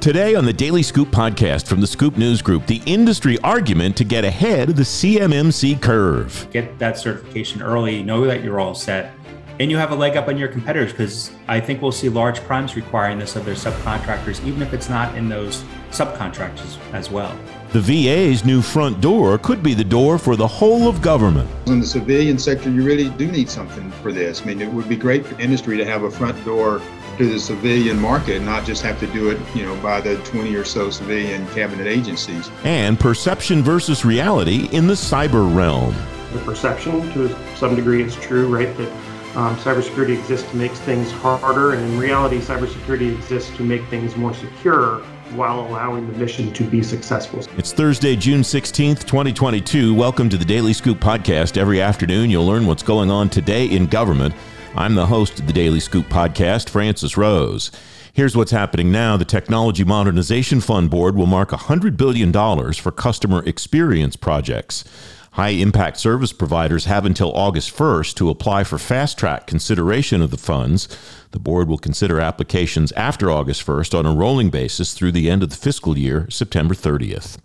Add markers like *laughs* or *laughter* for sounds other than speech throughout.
Today on the Daily Scoop podcast from the Scoop News Group, the industry argument to get ahead of the CMMC curve. Get that certification early, know that you're all set, and you have a leg up on your competitors because I think we'll see large primes requiring this of their subcontractors, even if it's not in those subcontractors as well. The VA's new front door could be the door for the whole of government. In the civilian sector, you really do need something for this. I mean, it would be great for industry to have a front door to the civilian market, not just have to do it, you know, by the 20 or so civilian cabinet agencies. And perception versus reality in the cyber realm. The perception, to some degree, is true, right? That um, cybersecurity exists to make things harder, and in reality, cybersecurity exists to make things more secure while allowing the mission to be successful. It's Thursday, June 16th, 2022. Welcome to the Daily Scoop podcast. Every afternoon, you'll learn what's going on today in government. I'm the host of the Daily Scoop podcast, Francis Rose. Here's what's happening now. The Technology Modernization Fund Board will mark $100 billion for customer experience projects. High impact service providers have until August 1st to apply for fast track consideration of the funds. The board will consider applications after August 1st on a rolling basis through the end of the fiscal year, September 30th.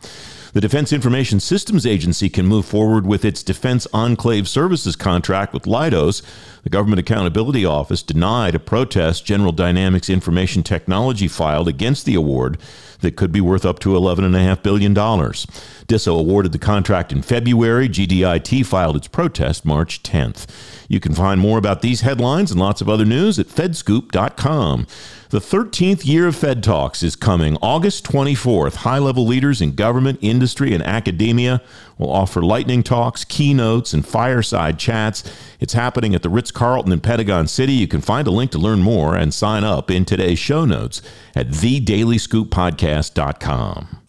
The Defense Information Systems Agency can move forward with its Defense Enclave Services contract with Leidos. The Government Accountability Office denied a protest General Dynamics Information Technology filed against the award that could be worth up to $11.5 billion. DISA awarded the contract in February. GDIT filed its protest March 10th. You can find more about these headlines and lots of other news at fedscoop.com. The 13th year of Fed Talks is coming August 24th. High level leaders in government, industry, and academia will offer lightning talks, keynotes, and fireside chats. It's happening at the Ritz Carlton in Pentagon City. You can find a link to learn more and sign up in today's show notes at thedailyScoopPodcast.com.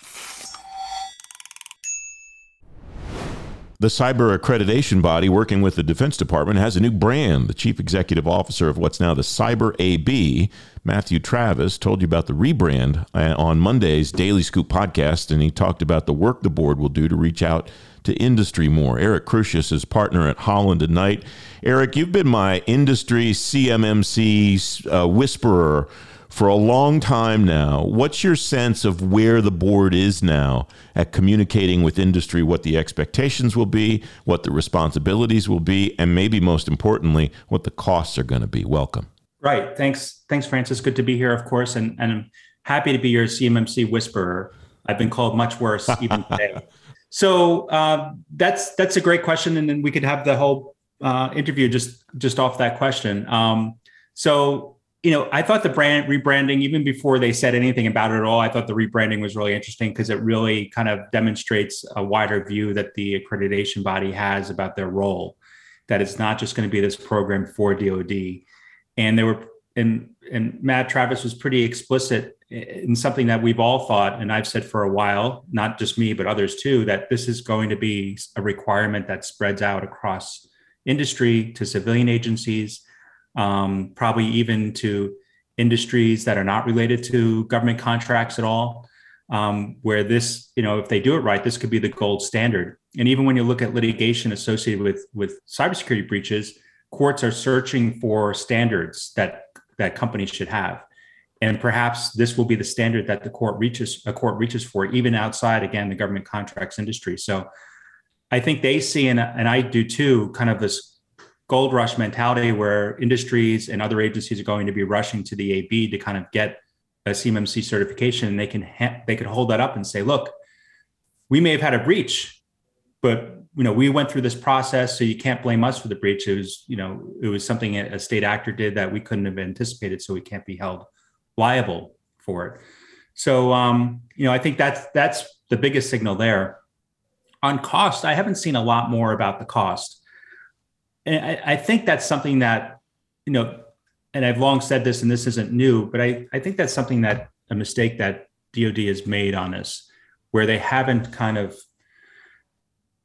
The cyber accreditation body working with the Defense Department has a new brand. The chief executive officer of what's now the Cyber AB, Matthew Travis, told you about the rebrand uh, on Monday's Daily Scoop podcast, and he talked about the work the board will do to reach out to industry more. Eric Crusius is partner at Holland and Knight. Eric, you've been my industry CMMC uh, whisperer for a long time now. What's your sense of where the board is now at communicating with industry what the expectations will be, what the responsibilities will be, and maybe most importantly, what the costs are going to be? Welcome. Right. Thanks. Thanks, Francis. Good to be here, of course. And, and I'm happy to be your CMMC whisperer. I've been called much worse even today. *laughs* So uh, that's that's a great question, and then we could have the whole uh, interview just just off that question. Um, so you know, I thought the brand rebranding, even before they said anything about it at all, I thought the rebranding was really interesting because it really kind of demonstrates a wider view that the accreditation body has about their role. That it's not just going to be this program for DoD, and they were and and Matt Travis was pretty explicit in something that we've all thought, and I've said for a while, not just me but others too, that this is going to be a requirement that spreads out across industry to civilian agencies um, probably even to industries that are not related to government contracts at all. Um, where this, you know, if they do it right, this could be the gold standard. And even when you look at litigation associated with with cybersecurity breaches, courts are searching for standards that that companies should have, and perhaps this will be the standard that the court reaches a court reaches for, even outside again the government contracts industry. So, I think they see and and I do too, kind of this gold rush mentality where industries and other agencies are going to be rushing to the AB to kind of get a CMMC certification, and they can ha- they could hold that up and say, look, we may have had a breach, but you know we went through this process, so you can't blame us for the breach. It was you know it was something a state actor did that we couldn't have anticipated, so we can't be held liable for it. So um, you know I think that's that's the biggest signal there. On cost, I haven't seen a lot more about the cost and I, I think that's something that you know and I've long said this, and this isn't new, but I, I think that's something that a mistake that DoD has made on us, where they haven't kind of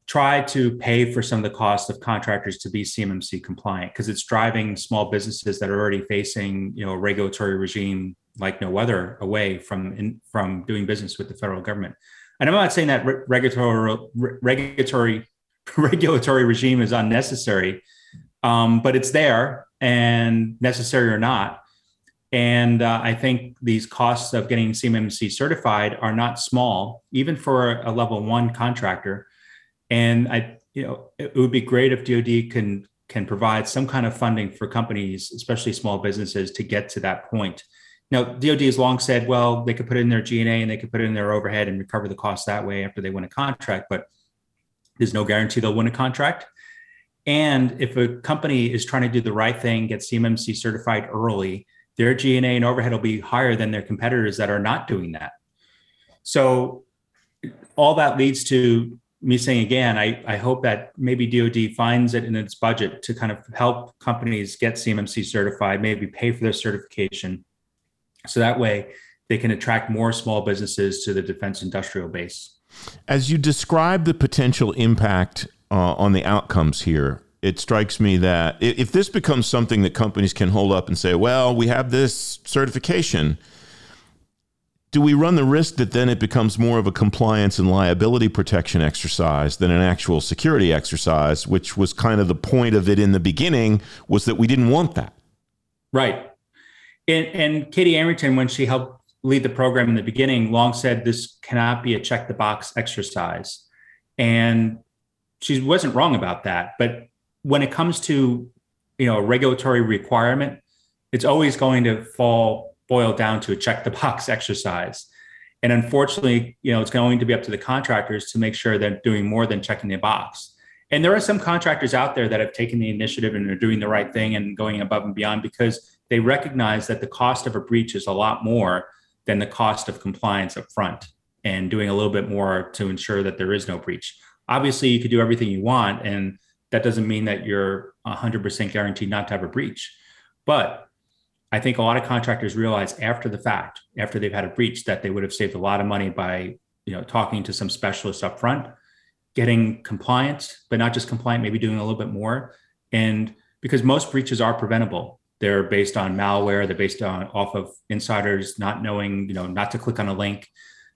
tried to pay for some of the costs of contractors to be CMMC compliant, because it's driving small businesses that are already facing you know a regulatory regime like no other away from in, from doing business with the federal government. And I'm not saying that re- regulatory re- regulatory *laughs* regulatory regime is unnecessary, um, but it's there and necessary or not. And uh, I think these costs of getting CMMC certified are not small, even for a level one contractor. And I, you know, it would be great if DoD can can provide some kind of funding for companies, especially small businesses, to get to that point. Now, DoD has long said, well, they could put it in their G&A and they could put it in their overhead and recover the cost that way after they win a contract, but there's no guarantee they'll win a contract. And if a company is trying to do the right thing, get CMMC certified early, their G&A and overhead will be higher than their competitors that are not doing that. So all that leads to me saying again, I, I hope that maybe DoD finds it in its budget to kind of help companies get CMMC certified, maybe pay for their certification. So that way they can attract more small businesses to the defense industrial base. As you describe the potential impact uh, on the outcomes here, it strikes me that if this becomes something that companies can hold up and say, well, we have this certification, do we run the risk that then it becomes more of a compliance and liability protection exercise than an actual security exercise, which was kind of the point of it in the beginning, was that we didn't want that? Right. And, and Katie Arrington, when she helped lead the program in the beginning, long said this cannot be a check the box exercise. And she wasn't wrong about that. But when it comes to you know a regulatory requirement, it's always going to fall boil down to a check the box *laughs* exercise. And unfortunately, you know, it's going to be up to the contractors to make sure they're doing more than checking the box. And there are some contractors out there that have taken the initiative and are doing the right thing and going above and beyond because they recognize that the cost of a breach is a lot more than the cost of compliance up front and doing a little bit more to ensure that there is no breach. Obviously, you could do everything you want and that doesn't mean that you're 100% guaranteed not to have a breach. But I think a lot of contractors realize after the fact, after they've had a breach, that they would have saved a lot of money by you know talking to some specialists up front, getting compliant, but not just compliant, maybe doing a little bit more. And because most breaches are preventable, they're based on malware, they're based on off of insiders not knowing, you know, not to click on a link.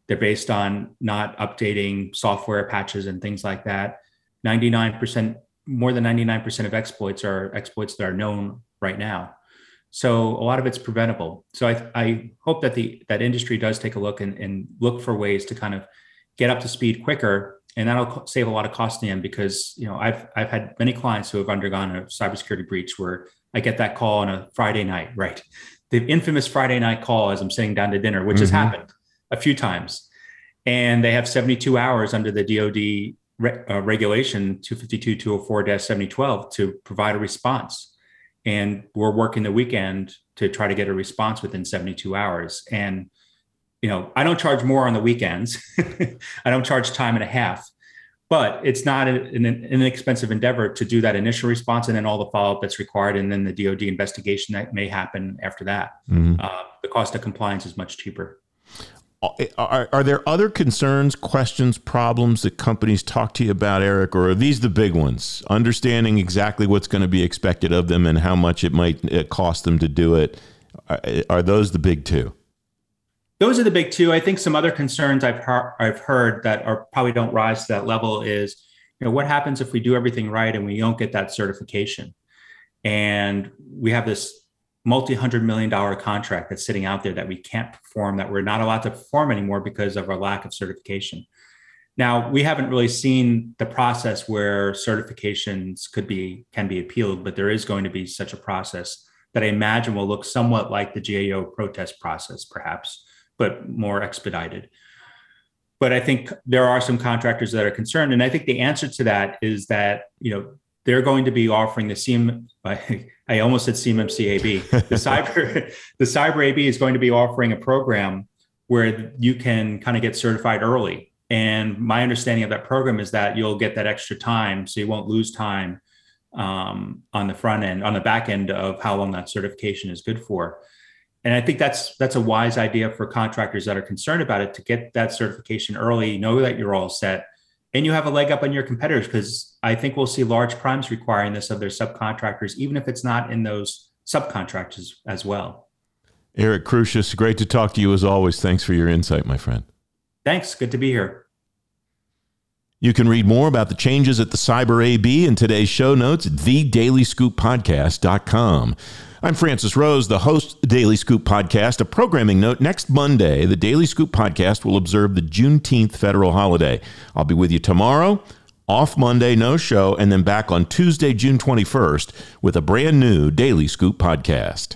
They're based on not updating software patches and things like that. 99% more than 99% of exploits are exploits that are known right now. So a lot of it's preventable. So I, I hope that the that industry does take a look and, and look for ways to kind of get up to speed quicker, and that'll save a lot of cost in the end. Because you know I've I've had many clients who have undergone a cybersecurity breach where I get that call on a Friday night, right? The infamous Friday night call as I'm sitting down to dinner, which mm-hmm. has happened a few times, and they have 72 hours under the DoD re- uh, regulation 252-204-7012 to provide a response. And we're working the weekend to try to get a response within 72 hours. And you know, I don't charge more on the weekends. *laughs* I don't charge time and a half, but it's not an, an inexpensive endeavor to do that initial response and then all the follow up that's required, and then the DoD investigation that may happen after that. Mm-hmm. Uh, the cost of compliance is much cheaper. Are, are there other concerns, questions, problems that companies talk to you about, Eric, or are these the big ones? Understanding exactly what's going to be expected of them and how much it might cost them to do it. Are those the big two? Those are the big two. I think some other concerns I've heard, I've heard that are probably don't rise to that level is, you know, what happens if we do everything right and we don't get that certification, and we have this multi-hundred million dollar contract that's sitting out there that we can't perform that we're not allowed to perform anymore because of our lack of certification. Now we haven't really seen the process where certifications could be can be appealed but there is going to be such a process that i imagine will look somewhat like the gao protest process perhaps but more expedited but i think there are some contractors that are concerned and i think the answer to that is that you know they're going to be offering the CM, *laughs* I almost said CMMCAB. The cyber, *laughs* the cyber AB is going to be offering a program where you can kind of get certified early. And my understanding of that program is that you'll get that extra time, so you won't lose time um, on the front end, on the back end of how long that certification is good for. And I think that's that's a wise idea for contractors that are concerned about it to get that certification early, know that you're all set, and you have a leg up on your competitors because I think we'll see large primes requiring this of their subcontractors, even if it's not in those subcontractors as well. Eric Crusius, great to talk to you as always. Thanks for your insight, my friend. Thanks. Good to be here. You can read more about the changes at the Cyber AB in today's show notes at thedailyscooppodcast.com. I'm Francis Rose, the host of the Daily Scoop podcast. A programming note next Monday, the Daily Scoop podcast will observe the Juneteenth federal holiday. I'll be with you tomorrow, off Monday, no show, and then back on Tuesday, June 21st, with a brand new Daily Scoop podcast.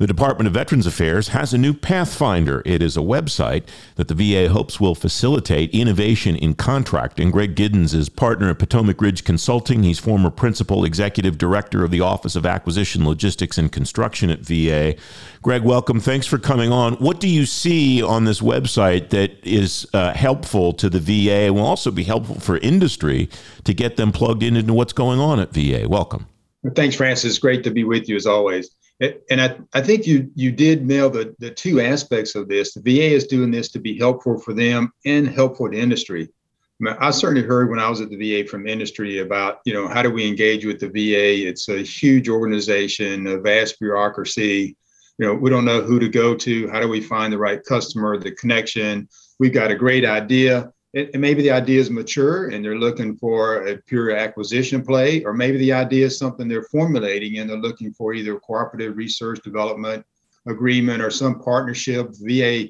The Department of Veterans Affairs has a new Pathfinder. It is a website that the VA hopes will facilitate innovation in contracting. Greg Giddens is partner at Potomac Ridge Consulting. He's former principal executive director of the Office of Acquisition, Logistics, and Construction at VA. Greg, welcome. Thanks for coming on. What do you see on this website that is uh, helpful to the VA and will also be helpful for industry to get them plugged in into what's going on at VA? Welcome. Thanks, Francis. Great to be with you as always and I, I think you you did nail the, the two aspects of this. The VA is doing this to be helpful for them and helpful to industry. I, mean, I, certainly heard when I was at the VA from industry about, you know, how do we engage with the VA? It's a huge organization, a vast bureaucracy. You know, we don't know who to go to. How do we find the right customer, the connection? We've got a great idea it, maybe the idea is mature and they're looking for a pure acquisition play, or maybe the idea is something they're formulating and they're looking for either cooperative research development agreement or some partnership. VA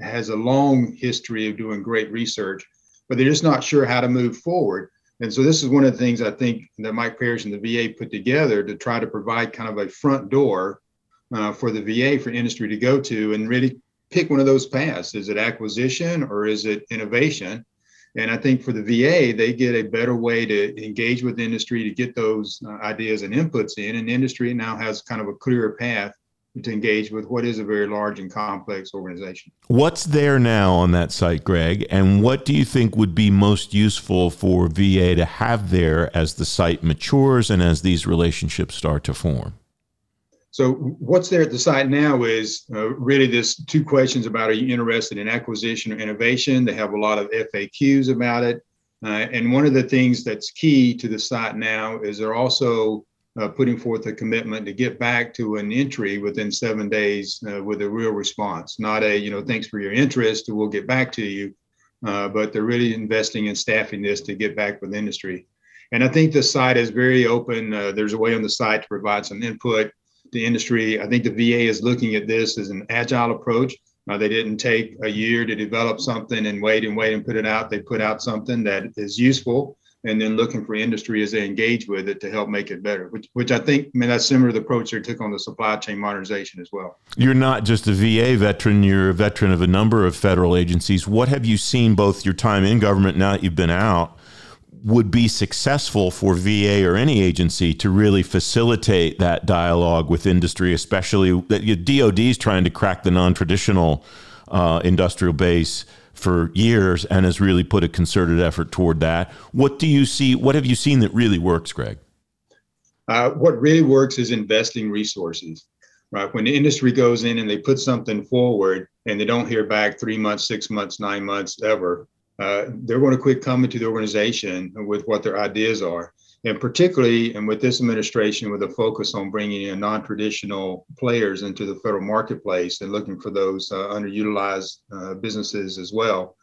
has a long history of doing great research, but they're just not sure how to move forward. And so this is one of the things I think that Mike Parrish and the VA put together to try to provide kind of a front door uh, for the VA for industry to go to and really pick one of those paths. Is it acquisition or is it innovation? And I think for the VA, they get a better way to engage with industry to get those uh, ideas and inputs in. And industry now has kind of a clearer path to engage with what is a very large and complex organization. What's there now on that site, Greg? And what do you think would be most useful for VA to have there as the site matures and as these relationships start to form? So what's there at the site now is uh, really this two questions about are you interested in acquisition or innovation? They have a lot of FAQs about it. Uh, and one of the things that's key to the site now is they're also uh, putting forth a commitment to get back to an entry within seven days uh, with a real response, not a, you know, thanks for your interest, we'll get back to you. Uh, but they're really investing in staffing this to get back with industry. And I think the site is very open. Uh, there's a way on the site to provide some input the industry. I think the VA is looking at this as an agile approach. Uh, they didn't take a year to develop something and wait and wait and put it out. They put out something that is useful and then looking for industry as they engage with it to help make it better, which, which I think, I mean, that's similar to the approach they took on the supply chain modernization as well. You're not just a VA veteran, you're a veteran of a number of federal agencies. What have you seen both your time in government now that you've been out would be successful for VA or any agency to really facilitate that dialogue with industry, especially that DoD is trying to crack the non-traditional uh, industrial base for years and has really put a concerted effort toward that. What do you see? What have you seen that really works, Greg? Uh, what really works is investing resources. Right when the industry goes in and they put something forward and they don't hear back three months, six months, nine months, ever uh, they're going to quit coming to the organization with what their ideas are. And particularly, and with this administration, with a focus on bringing in non-traditional players into the federal marketplace and looking for those uh, underutilized uh, businesses as well,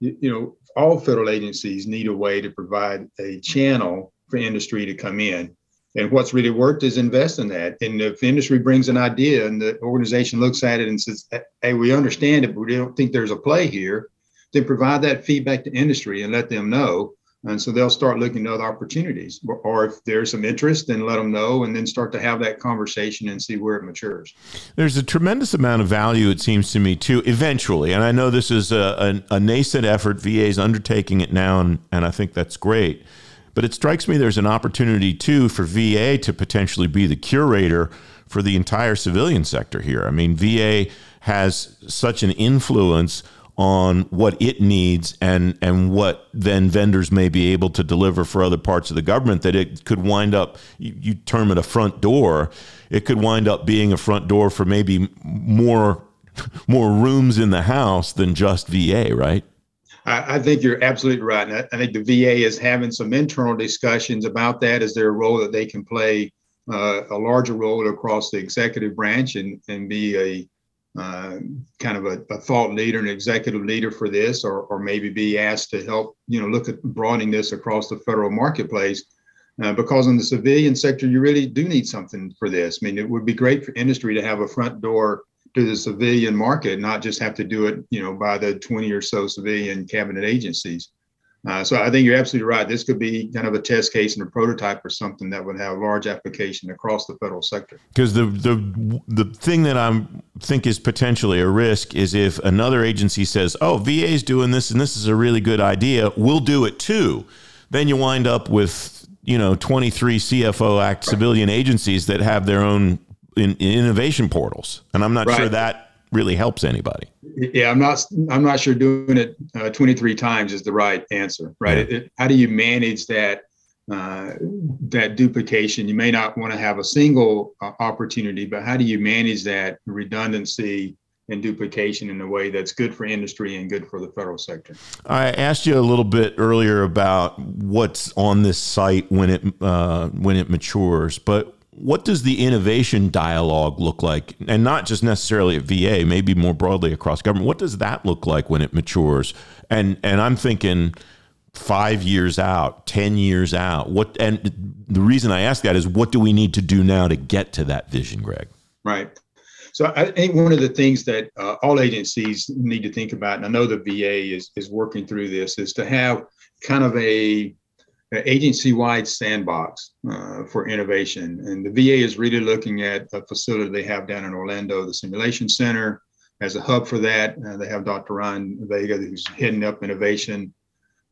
you, you know, all federal agencies need a way to provide a channel for industry to come in. And what's really worked is invest in that. And if industry brings an idea and the organization looks at it and says, "Hey, we understand it, but we don't think there's a play here," then provide that feedback to industry and let them know. And so they'll start looking at other opportunities. Or if there's some interest, then let them know and then start to have that conversation and see where it matures. There's a tremendous amount of value, it seems to me, too, eventually. And I know this is a, a, a nascent effort. VA is undertaking it now, and, and I think that's great. But it strikes me there's an opportunity, too, for VA to potentially be the curator for the entire civilian sector here. I mean, VA has such an influence on what it needs and and what then vendors may be able to deliver for other parts of the government that it could wind up you, you term it a front door it could wind up being a front door for maybe more *laughs* more rooms in the house than just VA right I, I think you're absolutely right. I, I, think the VA is having some internal discussions about that. Is there a role that they can play uh, a larger role across the executive branch and, and be a uh, kind of a, a, thought leader, an executive leader for this, or, or maybe be asked to help, you know, look at broadening this across the federal marketplace. Uh, because in the civilian sector, you really do need something for this. I mean, it would be great for industry to have a front door to the civilian market, not just have to do it, you know, by the 20 or so civilian cabinet agencies. Uh, so I think you're absolutely right. This could be kind of a test case and a prototype for something that would have large application across the federal sector. Because the the the thing that I think is potentially a risk is if another agency says, "Oh, VA is doing this and this is a really good idea, we'll do it too," then you wind up with you know 23 CFO Act civilian agencies that have their own in, in innovation portals, and I'm not right. sure that really helps anybody. Yeah, I'm not. I'm not sure doing it uh, 23 times is the right answer. Right? Yeah. It, it, how do you manage that uh, that duplication? You may not want to have a single uh, opportunity, but how do you manage that redundancy? and duplication in a way that's good for industry and good for the federal sector. I asked you a little bit earlier about what's on this site when it uh, when it matures, but what does the innovation dialogue look like? And not just necessarily at VA, maybe more broadly across government. What does that look like when it matures? And and I'm thinking five years out, ten years out. What and the reason I ask that is what do we need to do now to get to that vision, Greg? Right. So I think one of the things that uh, all agencies need to think about, and I know the VA is is working through this, is to have kind of a agency-wide sandbox uh, for innovation. And the VA is really looking at a facility they have down in Orlando, the Simulation Center, as a hub for that. Uh, they have Dr. Ryan Vega, who's heading up innovation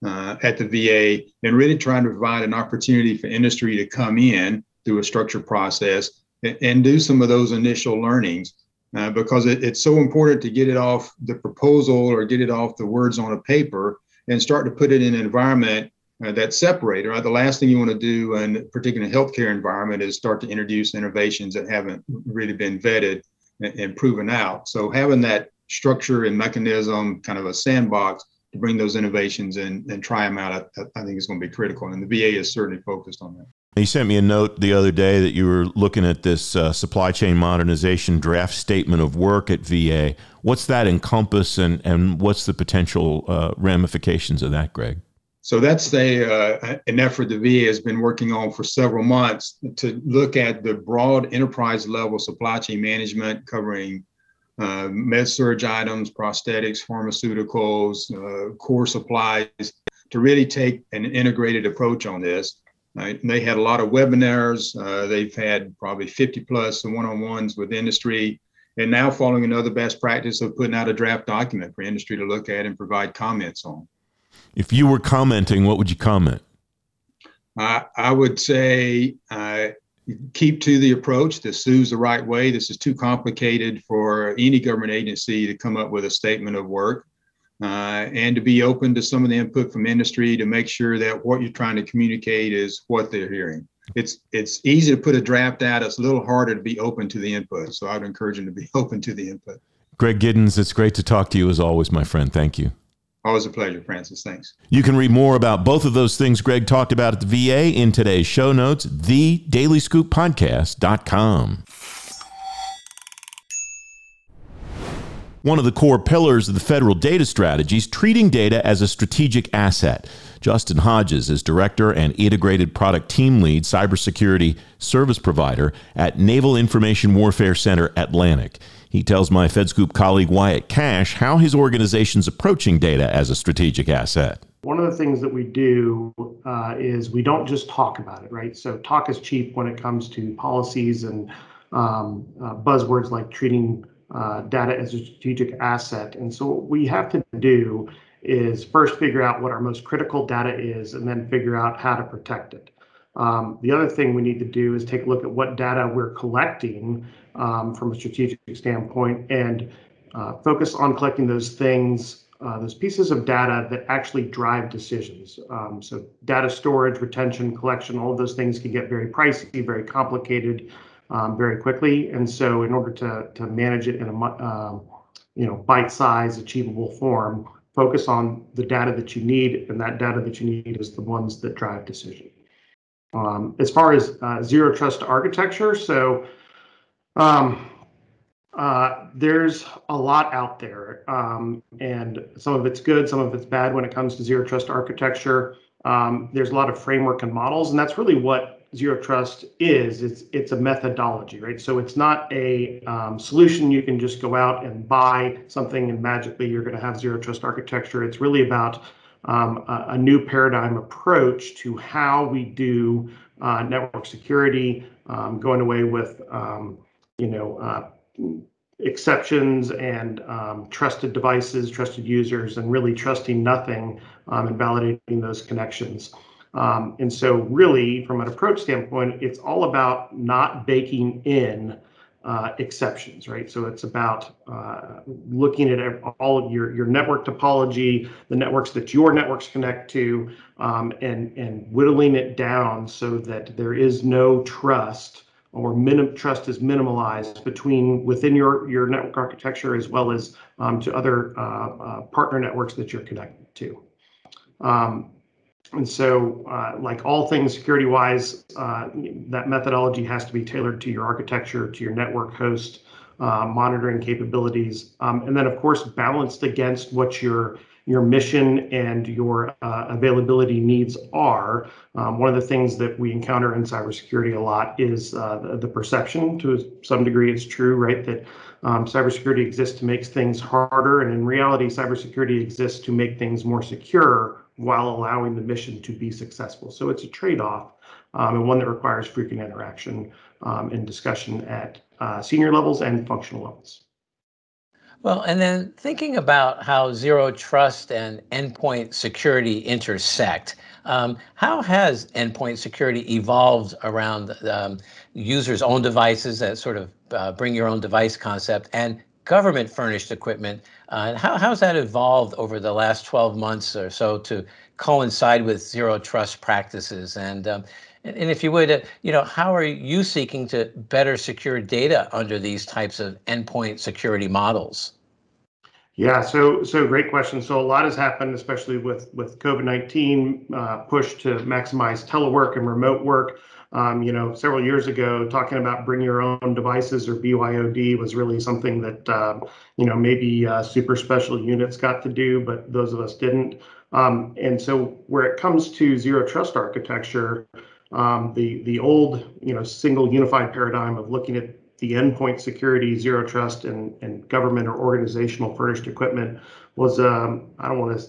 uh, at the VA, and really trying to provide an opportunity for industry to come in through a structured process and, and do some of those initial learnings. Uh, because it, it's so important to get it off the proposal or get it off the words on a paper and start to put it in an environment uh, that separate. Right? The last thing you want to do, in particularly in a healthcare environment, is start to introduce innovations that haven't really been vetted and, and proven out. So having that structure and mechanism, kind of a sandbox to bring those innovations and, and try them out, I, I think is going to be critical. And the VA is certainly focused on that. You sent me a note the other day that you were looking at this uh, supply chain modernization draft statement of work at VA. What's that encompass, and, and what's the potential uh, ramifications of that, Greg? So that's a, uh, an effort the VA has been working on for several months to look at the broad enterprise level supply chain management covering uh, med-surg items, prosthetics, pharmaceuticals, uh, core supplies to really take an integrated approach on this. Right? they had a lot of webinars. Uh, they've had probably 50 plus one-on-ones with industry and now following another best practice of putting out a draft document for industry to look at and provide comments on. If you were commenting, what would you comment? I, I would say uh, keep to the approach. This sues the right way. This is too complicated for any government agency to come up with a statement of work. Uh, and to be open to some of the input from industry to make sure that what you're trying to communicate is what they're hearing. It's it's easy to put a draft out. It's a little harder to be open to the input. So I would encourage them to be *laughs* open to the input. Greg Giddens, it's great to talk to you as always, my friend. Thank you. Always a pleasure, Francis. Thanks. You can read more about both of those things Greg talked about at the VA in today's show notes, thedailyscooppodcast.com. One of the core pillars of the federal data strategy is treating data as a strategic asset. Justin Hodges is Director and Integrated Product Team Lead Cybersecurity Service Provider at Naval Information Warfare Center Atlantic. He tells my FedScoop colleague Wyatt Kash how his organization's approaching data as a strategic asset. One of the things that we do uh, is we don't just talk about it, right? So, talk is cheap when it comes to policies and um, uh, buzzwords like treating uh, data as a strategic asset. And so, what we have to do is first figure out what our most critical data is and then figure out how to protect it. Um, the other thing we need to do is take a look at what data we're collecting um, from a strategic standpoint and uh, focus on collecting those things, uh, those pieces of data that actually drive decisions. Um, so, data storage, retention, collection, all of those things can get very pricey, very complicated, um, very quickly. And so, in order to, to manage it in a uh, you know bite-sized, achievable form, focus on the data that you need, and that data that you need is the ones that drive decision. Um, as far as uh, zero trust architecture, so um, uh, there's a lot out there, um, and some of it's good, some of it's bad when it comes to zero trust architecture. um, there's a lot of framework and models, and that's really what zero trust is. It's it's a methodology, right? So it's not a um, solution you can just go out and buy something and magically you're going to have zero trust architecture. It's really about um, a, a, new paradigm approach to how we do uh, network security, um, going away with um, you know uh, exceptions and um, trusted devices, trusted users, and really trusting nothing um, and validating those connections. Um, and so, really, from an approach standpoint, it's all about not baking in uh, exceptions, right? So it's about uh, looking at all of your your network topology, the networks that your networks connect to, um, and and whittling it down so that there is no trust or minim, trust is minimalized between within your your network architecture as well as um, to other uh, uh partner networks that you're connected to. Um, and so, uh, like all things security wise, uh, that methodology has to be tailored to your architecture, to your network host, uh, monitoring capabilities, um, and then of course balanced against what your your mission and your uh, availability needs are. Um, one of the things that we encounter in cybersecurity a lot is uh, the, the, perception. To some degree, it's true, right, that um, cybersecurity exists to make things harder, and in reality, cybersecurity exists to make things more secure while allowing the mission to be successful. So it's a trade-off um, and one that requires frequent interaction um, and discussion at uh, senior levels and functional levels. Well, and then thinking about how zero trust and endpoint security intersect, um, how has endpoint security evolved around um, users' own devices, that sort of uh, bring your own device concept, and government furnished equipment. Uh, how, how's that evolved over the last 12 months or so to coincide with zero trust practices? And, um, and, if you would, you know, how are you seeking to better secure data under these types of endpoint security models? Yeah, so so great question. So a lot has happened, especially with with COVID nineteen uh, push to maximize telework and remote work. Um, you know, several years ago, talking about bring your own devices or BYOD was really something that, uh, you know, maybe uh, super special units got to do, but those of us didn't. Um, and so where it comes to zero trust architecture, um, the, the old, you know, single unified paradigm of looking at the endpoint security, zero trust, and, and government or organizational furnished equipment was, um, I don't want to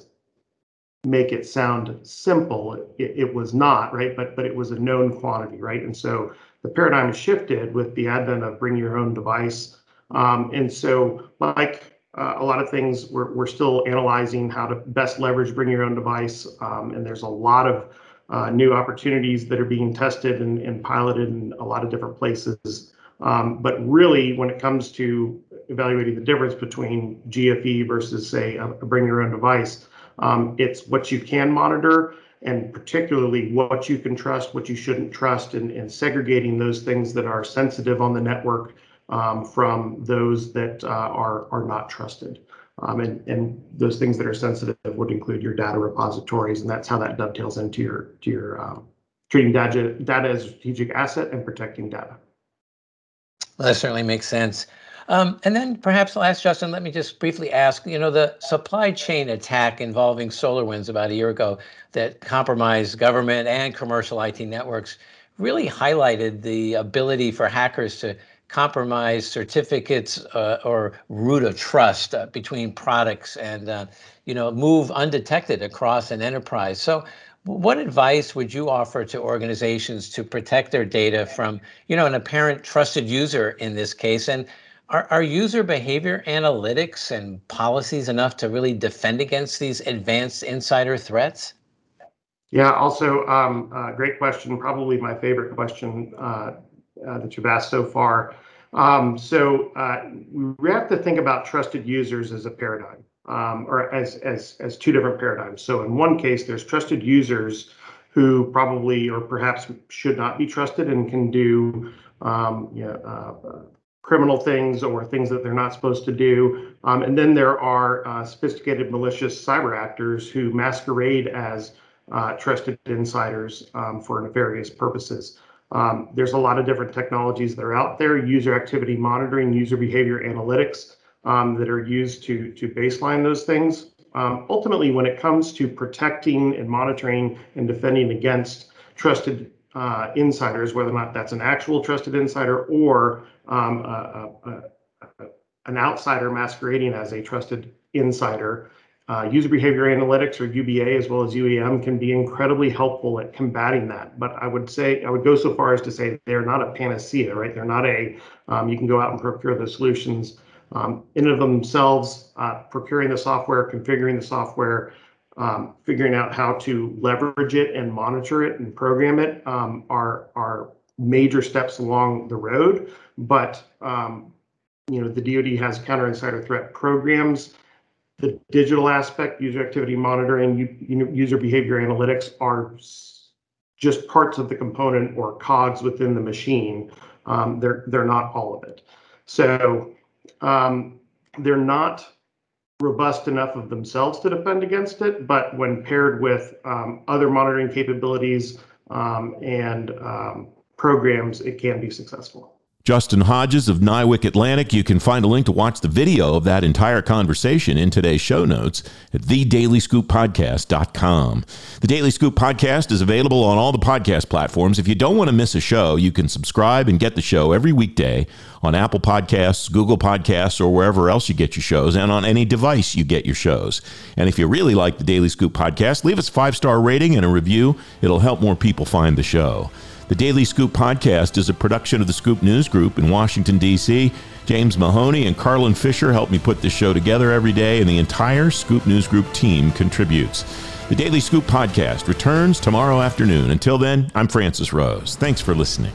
make it sound simple. It, it, was not, right? But but it was a known quantity, right? And so the paradigm shifted with the advent of bring your own device. Um, and so like uh, a lot of things, we're, we're still analyzing how to best leverage bring your own device. Um, and there's a lot of uh, new opportunities that are being tested and, and piloted in a lot of different places. Um, but really, when it comes to evaluating the difference between GFE versus, say, a, a bring your own device, um, it's what you can monitor and particularly what you can trust, what you shouldn't trust, and, and segregating those things that are sensitive on the network um, from those that uh, are, are not trusted. Um, and, and those things that are sensitive would include your data repositories, and that's how that dovetails into your, to your um, treating data, data as a strategic asset and protecting data. Well, that certainly makes sense. Um, and then perhaps last, Justin, let me just briefly ask, you know, the supply chain attack involving SolarWinds about a year ago that compromised government and commercial IT networks really highlighted the ability for hackers to compromise certificates uh, or root of trust uh, between products and, uh, you know, move undetected across an enterprise. So what advice would you offer to organizations to protect their data from, you know, an apparent trusted user in this case? And are, are user behavior analytics and policies enough to really defend against these advanced insider threats? Yeah, also, um, uh, great question. Probably my favorite question uh, uh, that you've asked so far. Um, so uh, we have to think about trusted users as a paradigm, um, or as as as two different paradigms. So in one case, there's trusted users who probably or perhaps should not be trusted and can do um, you know, uh, criminal things or things that they're not supposed to do. Um, and then there are uh, sophisticated malicious cyber actors who masquerade as uh, trusted insiders um, for nefarious purposes. Um, there's a lot of different technologies that are out there, user activity monitoring, user behavior analytics um, that are used to, to baseline those things. um, ultimately, when it comes to protecting and monitoring and defending against trusted uh, insiders, whether or not that's an actual trusted insider or um, a, a, a, an outsider masquerading as a trusted insider, uh, user behavior analytics or UBA as well as UEM can be incredibly helpful at combating that. But I would say I would go so far as to say they're not a panacea, right? They're not a um, you can go out and procure the solutions um, in and of themselves. Uh, procuring the software, configuring the software, um, figuring out how to leverage it and monitor it and program it um, are are major steps along the road. But um, you know the DoD has counter insider threat programs the digital aspect, user activity monitoring, user behavior analytics are just parts of the component or cogs within the machine. Um, they're they're not all of it. So um, they're not robust enough of themselves to defend against it. But when paired with um, other monitoring capabilities um, and um, programs, it can be successful. Justin Hodges of NIWC Atlantic. You can find a link to watch the video of that entire conversation in today's show notes at thedailyscooppodcast.com. The Daily Scoop podcast is available on all the podcast platforms. If you don't want to miss a show, you can subscribe and get the show every weekday on Apple Podcasts, Google Podcasts, or wherever else you get your shows, and on any device you get your shows. And if you really like the Daily Scoop podcast, leave us a five star rating and a review. It'll help more people find the show. The Daily Scoop podcast is a production of the Scoop News Group in Washington, D.C. James Mahoney and Carlin Fisher help me put this show together every day, and the entire Scoop News Group team contributes. The Daily Scoop podcast returns tomorrow afternoon. Until then, I'm Francis Rose. Thanks for listening.